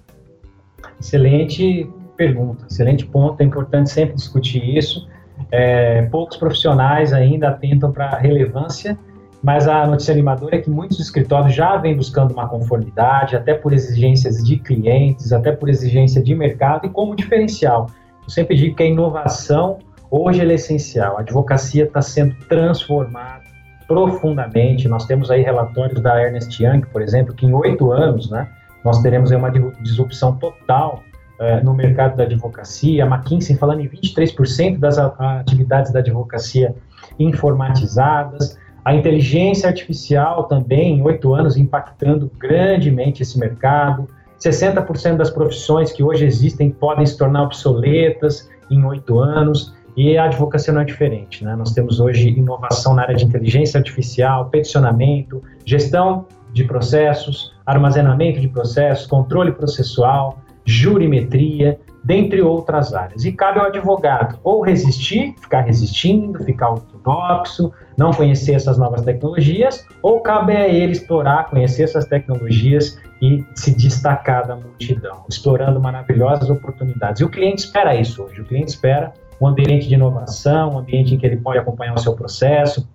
Excelente pergunta, excelente ponto. É importante sempre discutir isso. É, poucos profissionais ainda atentam para a relevância, mas a notícia animadora é que muitos escritórios já vêm buscando uma conformidade, até por exigências de clientes, até por exigência de mercado e como diferencial. Eu sempre digo que a inovação hoje é essencial. A advocacia está sendo transformada profundamente. Nós temos aí relatórios da Ernest Young, por exemplo, que em oito anos, né, nós teremos uma disrupção total é, no mercado da advocacia. A McKinsey falando em 23% das atividades da advocacia informatizadas. A inteligência artificial também, em oito anos, impactando grandemente esse mercado. 60% das profissões que hoje existem podem se tornar obsoletas em oito anos. E a advocacia não é diferente. Né? Nós temos hoje inovação na área de inteligência artificial, peticionamento, gestão de processos, armazenamento de processos, controle processual, jurimetria, dentre outras áreas. E cabe ao advogado ou resistir, ficar resistindo, ficar ortodoxo, não conhecer essas novas tecnologias, ou cabe a ele explorar, conhecer essas tecnologias e se destacar da multidão, explorando maravilhosas oportunidades. E o cliente espera isso hoje. O cliente espera um ambiente de inovação, um ambiente em que ele pode acompanhar o seu processo,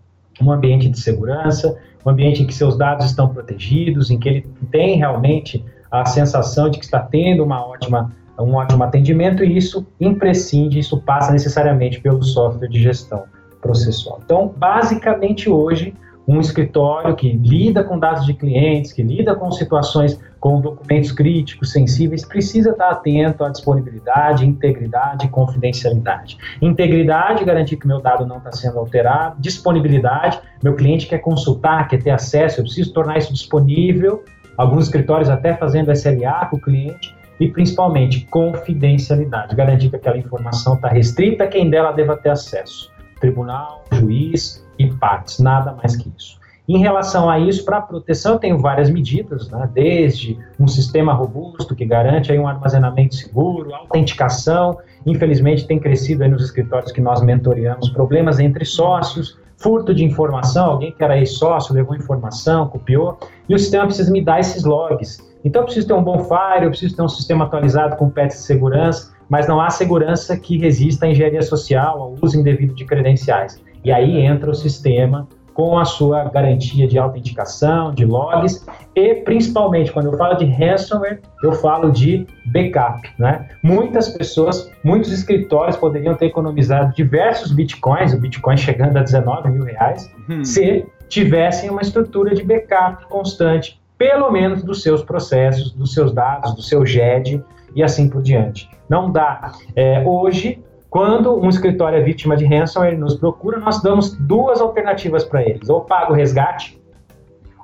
um ambiente de segurança, um ambiente em que seus dados estão protegidos, em que ele tem realmente a sensação de que está tendo uma ótima, um ótimo atendimento e isso imprescinde, isso passa necessariamente pelo software de gestão processual. Então, basicamente hoje, um escritório que lida com dados de clientes, que lida com situações com documentos críticos, sensíveis, precisa estar atento à disponibilidade, integridade e confidencialidade. Integridade, garantir que meu dado não está sendo alterado. Disponibilidade, meu cliente quer consultar, quer ter acesso, eu preciso tornar isso disponível. Alguns escritórios até fazendo SLA com o cliente. E principalmente confidencialidade, garantir que aquela informação está restrita a quem dela deva ter acesso. Tribunal, juiz, e partes, nada mais que isso. Em relação a isso, para proteção, eu tenho várias medidas, né? desde um sistema robusto que garante aí um armazenamento seguro, autenticação, infelizmente tem crescido nos escritórios que nós mentoreamos, problemas entre sócios, furto de informação, alguém que era ex-sócio levou informação, copiou, e o sistema precisa me dar esses logs. Então eu preciso ter um bom fire, eu preciso ter um sistema atualizado com patches de segurança, mas não há segurança que resista à engenharia social, ao uso indevido de credenciais. E aí entra o sistema com a sua garantia de autenticação, de logs e principalmente quando eu falo de ransomware, eu falo de backup, né? Muitas pessoas, muitos escritórios poderiam ter economizado diversos bitcoins, o bitcoin chegando a 19 mil reais, hum. se tivessem uma estrutura de backup constante, pelo menos dos seus processos, dos seus dados, do seu GED e assim por diante. Não dá. É, hoje, quando um escritório é vítima de ransomware, ele nos procura, nós damos duas alternativas para eles. Ou paga o resgate,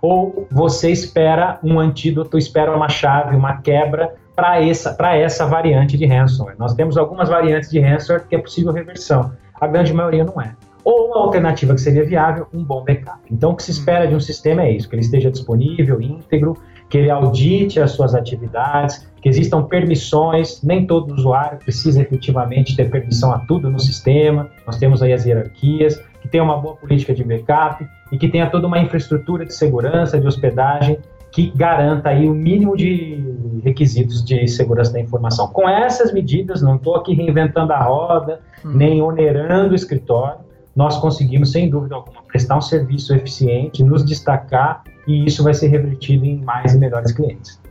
ou você espera um antídoto, espera uma chave, uma quebra para essa, essa variante de ransomware. Nós temos algumas variantes de ransomware que é possível reversão. A grande maioria não é. Ou a alternativa que seria viável, um bom backup. Então, o que se espera de um sistema é isso, que ele esteja disponível, íntegro, que ele audite as suas atividades, que existam permissões, nem todo usuário precisa efetivamente ter permissão a tudo no sistema, nós temos aí as hierarquias, que tenha uma boa política de backup e que tenha toda uma infraestrutura de segurança, de hospedagem, que garanta aí o mínimo de requisitos de segurança da informação. Com essas medidas, não estou aqui reinventando a roda, hum. nem onerando o escritório, nós conseguimos, sem dúvida alguma, prestar um serviço eficiente, nos destacar e isso vai ser revertido em mais e melhores clientes.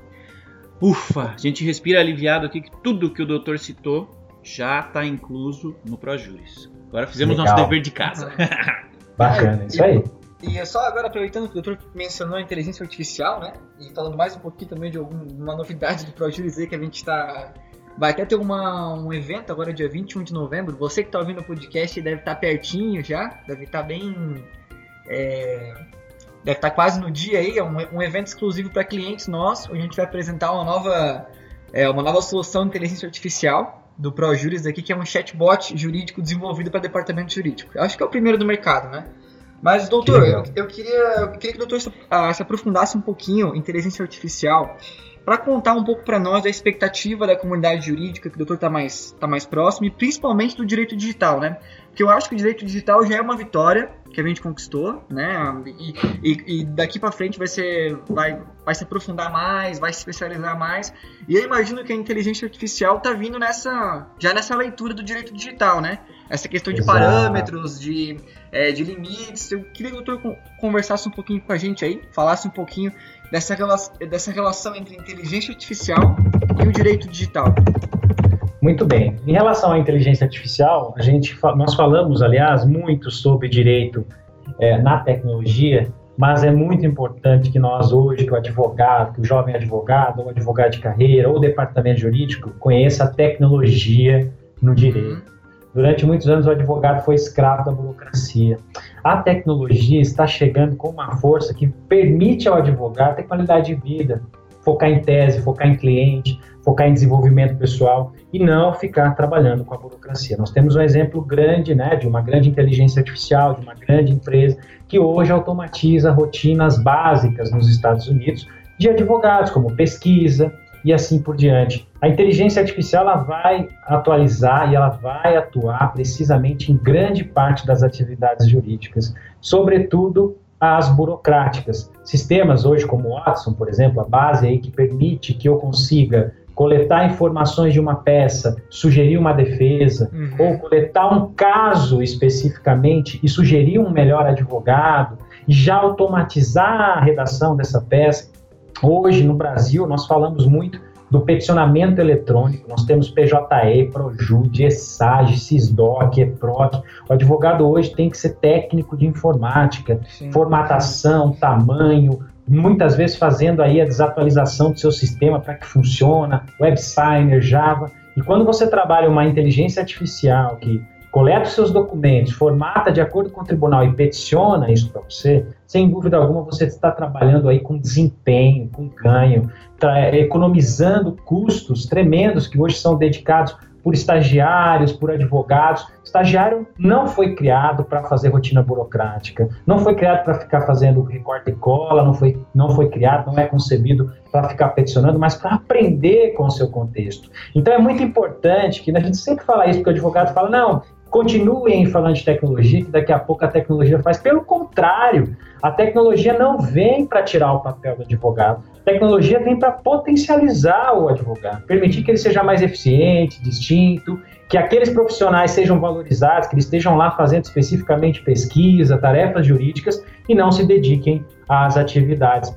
Ufa, a gente respira aliviado aqui que tudo que o doutor citou já está incluso no ProJuris. Agora fizemos Legal. nosso dever de casa. Bacana, isso aí. E é só agora aproveitando que o doutor mencionou a inteligência artificial, né? E falando mais um pouquinho também de alguma novidade do ProJuris aí que a gente está Vai até ter uma, um evento agora, dia 21 de novembro. Você que está ouvindo o podcast deve estar tá pertinho já, deve estar tá bem. É, deve estar tá quase no dia aí. É um, um evento exclusivo para clientes nossos. Onde a gente vai apresentar uma nova, é, uma nova solução de inteligência artificial do ProJuris aqui, que é um chatbot jurídico desenvolvido para departamento jurídico. Acho que é o primeiro do mercado, né? Mas, doutor, que eu, eu, queria, eu queria que o doutor se, uh, se aprofundasse um pouquinho em inteligência artificial para contar um pouco para nós da expectativa da comunidade jurídica, que o doutor está mais, tá mais próximo, e principalmente do direito digital, né? Porque eu acho que o direito digital já é uma vitória que a gente conquistou, né? E, e, e daqui para frente vai ser, vai, vai se aprofundar mais, vai se especializar mais. E eu imagino que a inteligência artificial está vindo nessa, já nessa leitura do direito digital, né? Essa questão de Exato. parâmetros, de, é, de limites. Eu queria que o doutor conversasse um pouquinho com a gente aí, falasse um pouquinho dessa, dessa relação entre inteligência artificial e o direito digital. Muito bem. Em relação à inteligência artificial, a gente, nós falamos, aliás, muito sobre direito é, na tecnologia, mas é muito importante que nós hoje, que o advogado, que o jovem advogado, ou advogado de carreira, ou departamento jurídico, conheça a tecnologia no direito. Durante muitos anos, o advogado foi escravo da burocracia. A tecnologia está chegando com uma força que permite ao advogado ter qualidade de vida, focar em tese, focar em cliente, focar em desenvolvimento pessoal e não ficar trabalhando com a burocracia. Nós temos um exemplo grande, né, de uma grande inteligência artificial, de uma grande empresa que hoje automatiza rotinas básicas nos Estados Unidos de advogados, como pesquisa, e assim por diante. A inteligência artificial ela vai atualizar e ela vai atuar precisamente em grande parte das atividades jurídicas, sobretudo as burocráticas. Sistemas hoje como o Watson, por exemplo, a base aí que permite que eu consiga coletar informações de uma peça, sugerir uma defesa, uhum. ou coletar um caso especificamente e sugerir um melhor advogado, e já automatizar a redação dessa peça. Hoje, no Brasil, nós falamos muito do peticionamento eletrônico, nós temos PJE, Projude, ESAGE, SISDOC, EPROC. O advogado hoje tem que ser técnico de informática, Sim. formatação, tamanho, muitas vezes fazendo aí a desatualização do seu sistema para que funcione, WebSigner, Java. E quando você trabalha uma inteligência artificial que coleta os seus documentos, formata de acordo com o tribunal e peticiona isso para você, sem dúvida alguma você está trabalhando aí com desempenho, com ganho, economizando custos tremendos que hoje são dedicados por estagiários, por advogados. Estagiário não foi criado para fazer rotina burocrática, não foi criado para ficar fazendo recorte e cola, não foi, não foi criado, não é concebido para ficar peticionando, mas para aprender com o seu contexto. Então é muito importante que a gente sempre fala isso, porque o advogado fala, não, continuem falando de tecnologia, que daqui a pouco a tecnologia faz. Pelo contrário, a tecnologia não vem para tirar o papel do advogado. A tecnologia vem para potencializar o advogado, permitir que ele seja mais eficiente, distinto, que aqueles profissionais sejam valorizados, que eles estejam lá fazendo especificamente pesquisa, tarefas jurídicas e não se dediquem às atividades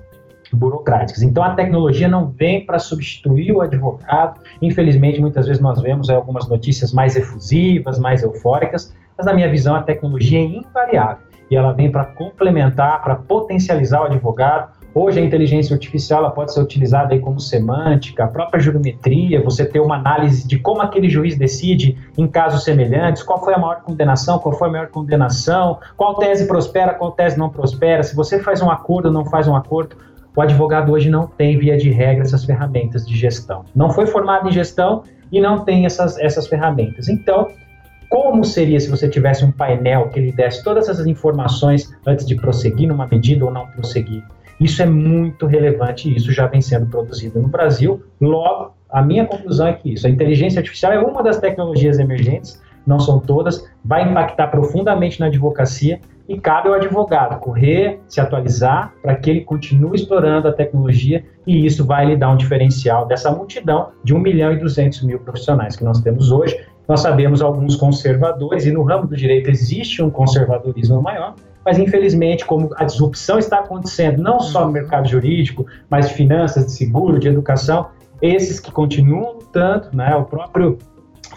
burocráticas. Então a tecnologia não vem para substituir o advogado. Infelizmente, muitas vezes nós vemos algumas notícias mais efusivas, mais eufóricas, mas na minha visão a tecnologia é invariável e ela vem para complementar, para potencializar o advogado. Hoje a inteligência artificial ela pode ser utilizada aí como semântica, a própria jurimetria, você ter uma análise de como aquele juiz decide em casos semelhantes, qual foi a maior condenação, qual foi a maior condenação, qual tese prospera, qual tese não prospera, se você faz um acordo ou não faz um acordo. O advogado hoje não tem, via de regra, essas ferramentas de gestão. Não foi formado em gestão e não tem essas, essas ferramentas. Então, como seria se você tivesse um painel que lhe desse todas essas informações antes de prosseguir numa medida ou não prosseguir? Isso é muito relevante e isso já vem sendo produzido no Brasil. Logo, a minha conclusão é que isso, a inteligência artificial é uma das tecnologias emergentes, não são todas, vai impactar profundamente na advocacia. E cabe ao advogado correr, se atualizar, para que ele continue explorando a tecnologia. E isso vai lhe dar um diferencial dessa multidão de 1 milhão e 200 mil profissionais que nós temos hoje. Nós sabemos alguns conservadores, e no ramo do direito existe um conservadorismo maior, mas infelizmente, como a disrupção está acontecendo não só no mercado jurídico, mas de finanças, de seguro, de educação, esses que continuam lutando, né, o próprio,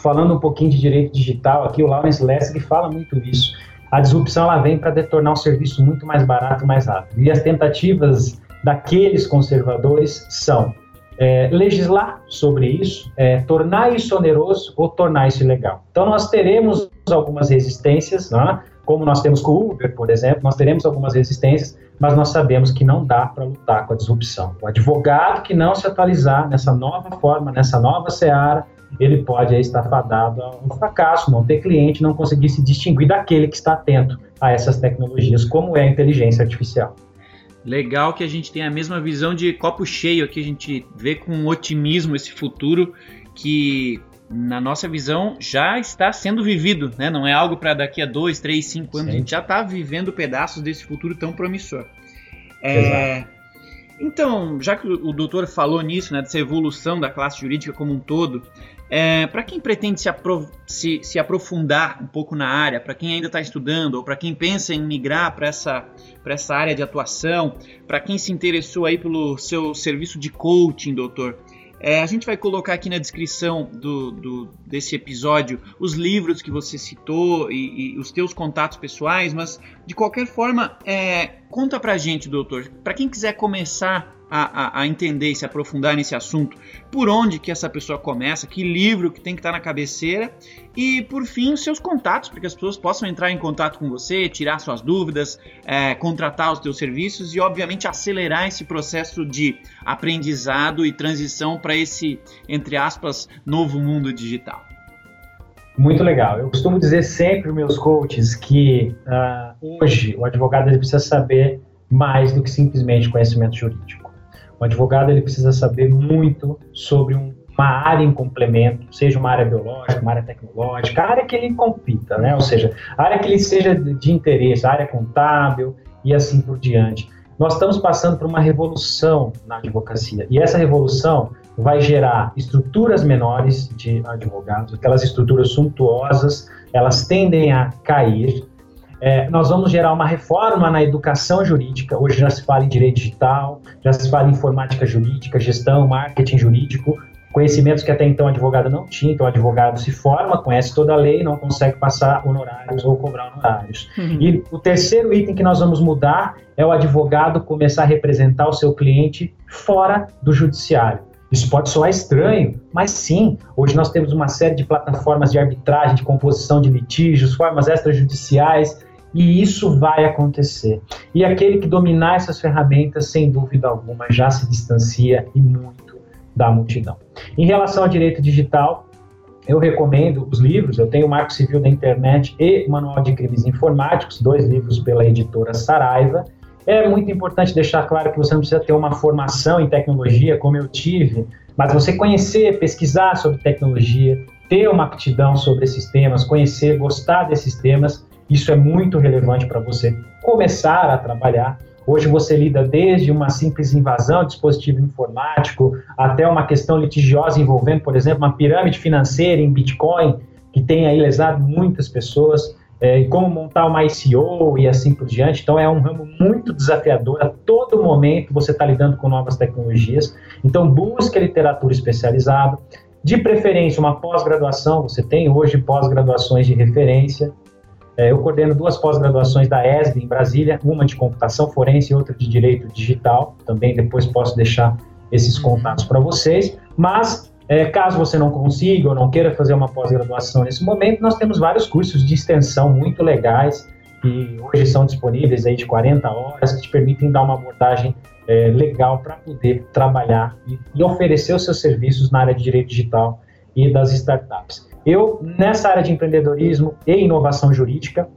falando um pouquinho de direito digital aqui, o Lawrence Lessig fala muito isso, a disrupção ela vem para detornar um serviço muito mais barato e mais rápido. E as tentativas daqueles conservadores são é, legislar sobre isso, é, tornar isso oneroso ou tornar isso ilegal. Então nós teremos algumas resistências, né? como nós temos com o Uber, por exemplo, nós teremos algumas resistências, mas nós sabemos que não dá para lutar com a disrupção. O advogado que não se atualizar nessa nova forma, nessa nova seara, ele pode aí, estar fadado a um fracasso, não ter cliente, não conseguir se distinguir daquele que está atento a essas tecnologias, como é a inteligência artificial. Legal que a gente tem a mesma visão de copo cheio aqui, a gente vê com otimismo esse futuro que na nossa visão já está sendo vivido, né? Não é algo para daqui a dois, três, cinco anos. Sim. A gente já está vivendo pedaços desse futuro tão promissor. É, então, já que o doutor falou nisso, né, dessa evolução da classe jurídica como um todo, é, para quem pretende se, se, se, aprofundar um pouco na área, para quem ainda está estudando, ou para quem pensa em migrar para essa, essa área de atuação, para quem se interessou aí pelo seu serviço de coaching, doutor, é, a gente vai colocar aqui na descrição do, do, desse episódio os livros que você citou e, e, os teus contatos pessoais, mas de qualquer forma, é, conta pra gente, doutor, para quem quiser começar a, a, a, entender e se aprofundar nesse assunto, por onde que essa pessoa começa, que livro que tem que estar na cabeceira e, por fim, os seus contatos, para que as pessoas possam entrar em contato com você, tirar suas dúvidas, é, contratar os teus serviços e, obviamente, acelerar esse processo de aprendizado e transição para esse, entre aspas, novo mundo digital. Muito legal. Eu costumo dizer sempre para meus coaches que uh, hoje o advogado precisa saber mais do que simplesmente conhecimento jurídico. O advogado ele precisa saber muito sobre um, uma área em complemento, seja uma área biológica, uma área tecnológica, a área que ele compita, né? Ou seja, a área que ele seja de interesse, a área contábil e assim por diante. Nós estamos passando por uma revolução na advocacia e essa revolução vai gerar estruturas menores de advogados, aquelas estruturas suntuosas, elas tendem a cair é, nós vamos gerar uma reforma na educação jurídica. Hoje já se fala em direito digital, já se fala em informática jurídica, gestão, marketing jurídico, conhecimentos que até então o advogado não tinha. Então, o advogado se forma, conhece toda a lei, não consegue passar honorários ou cobrar honorários. Uhum. E o terceiro item que nós vamos mudar é o advogado começar a representar o seu cliente fora do judiciário. Isso pode soar estranho, mas sim, hoje nós temos uma série de plataformas de arbitragem, de composição de litígios, formas extrajudiciais, e isso vai acontecer. E aquele que dominar essas ferramentas, sem dúvida alguma, já se distancia e muito da multidão. Em relação ao direito digital, eu recomendo os livros. Eu tenho o Marco Civil da Internet e o Manual de Crimes Informáticos, dois livros pela editora Saraiva. É muito importante deixar claro que você não precisa ter uma formação em tecnologia, como eu tive, mas você conhecer, pesquisar sobre tecnologia, ter uma aptidão sobre esses temas, conhecer, gostar desses temas isso é muito relevante para você começar a trabalhar. Hoje você lida desde uma simples invasão de dispositivo informático até uma questão litigiosa envolvendo, por exemplo, uma pirâmide financeira em Bitcoin, que tem aí lesado muitas pessoas, é, como montar uma ICO e assim por diante. Então é um ramo muito desafiador. A todo momento você está lidando com novas tecnologias. Então busque literatura especializada. De preferência, uma pós-graduação. Você tem hoje pós-graduações de referência. É, eu coordeno duas pós-graduações da ESB em Brasília, uma de computação forense e outra de direito digital. Também depois posso deixar esses uhum. contatos para vocês. Mas, é, caso você não consiga ou não queira fazer uma pós-graduação nesse momento, nós temos vários cursos de extensão muito legais que hoje são disponíveis aí de 40 horas, que te permitem dar uma abordagem é, legal para poder trabalhar e, e oferecer os seus serviços na área de direito digital e das startups. Eu, nessa área de empreendedorismo e inovação jurídica,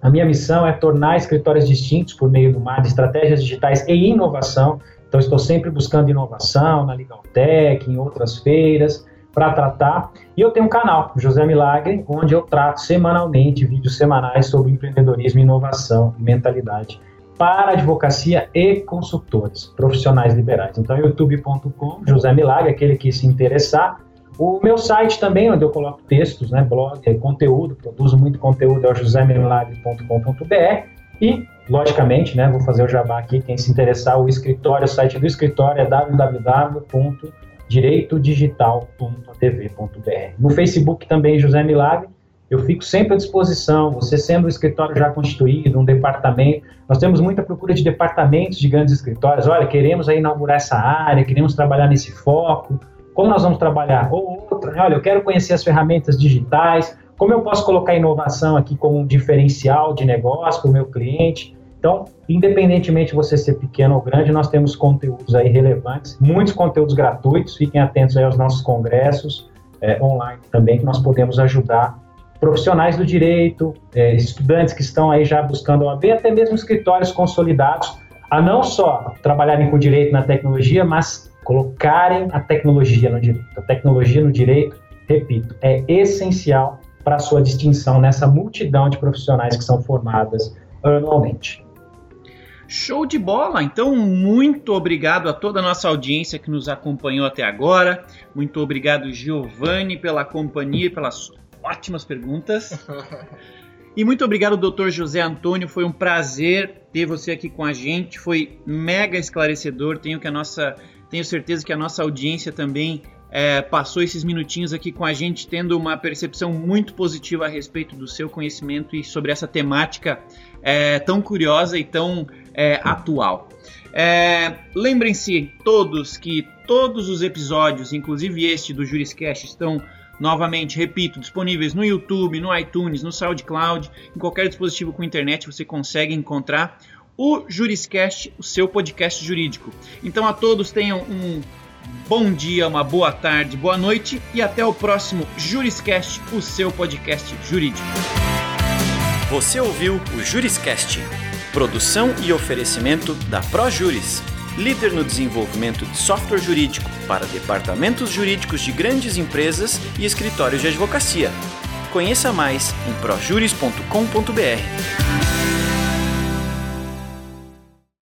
a minha missão é tornar escritórios distintos por meio do mar de estratégias digitais e inovação. Então, estou sempre buscando inovação na Legaltech, em outras feiras, para tratar. E eu tenho um canal, José Milagre, onde eu trato semanalmente vídeos semanais sobre empreendedorismo, inovação e mentalidade para advocacia e consultores, profissionais liberais. Então, youtube.com, José Milagre, aquele que se interessar, o meu site também, onde eu coloco textos, né, blog, conteúdo, produzo muito conteúdo, é o josemilagre.com.br e, logicamente, né, vou fazer o jabá aqui, quem se interessar, o escritório, o site do escritório é www.direitodigital.tv.br. No Facebook também, José Milagre, eu fico sempre à disposição, você sendo um escritório já constituído, um departamento, nós temos muita procura de departamentos de grandes escritórios, olha, queremos aí inaugurar essa área, queremos trabalhar nesse foco, como nós vamos trabalhar? Ou outra, né? olha, eu quero conhecer as ferramentas digitais, como eu posso colocar inovação aqui como um diferencial de negócio para o meu cliente. Então, independentemente de você ser pequeno ou grande, nós temos conteúdos aí relevantes, muitos conteúdos gratuitos, fiquem atentos aí aos nossos congressos, é, online também que nós podemos ajudar profissionais do direito, é, estudantes que estão aí já buscando a OAB, até mesmo escritórios consolidados, a não só trabalharem com direito na tecnologia, mas colocarem a tecnologia no direito. A tecnologia no direito, repito, é essencial para a sua distinção nessa multidão de profissionais que são formadas anualmente. Show de bola! Então, muito obrigado a toda a nossa audiência que nos acompanhou até agora. Muito obrigado, Giovanni, pela companhia e pelas ótimas perguntas. E muito obrigado, doutor José Antônio. Foi um prazer ter você aqui com a gente. Foi mega esclarecedor. Tenho, que a nossa, tenho certeza que a nossa audiência também é, passou esses minutinhos aqui com a gente, tendo uma percepção muito positiva a respeito do seu conhecimento e sobre essa temática é, tão curiosa e tão é, atual. É, Lembrem-se todos que todos os episódios, inclusive este do Juriscast, estão novamente, repito, disponíveis no YouTube, no iTunes, no SoundCloud, em qualquer dispositivo com internet você consegue encontrar o Juriscast, o seu podcast jurídico. Então a todos tenham um bom dia, uma boa tarde, boa noite e até o próximo Juriscast, o seu podcast jurídico. Você ouviu o Juriscast, produção e oferecimento da ProJuris, líder no desenvolvimento de software jurídico para departamentos jurídicos de grandes empresas e escritórios de advocacia. Conheça mais em projuris.com.br.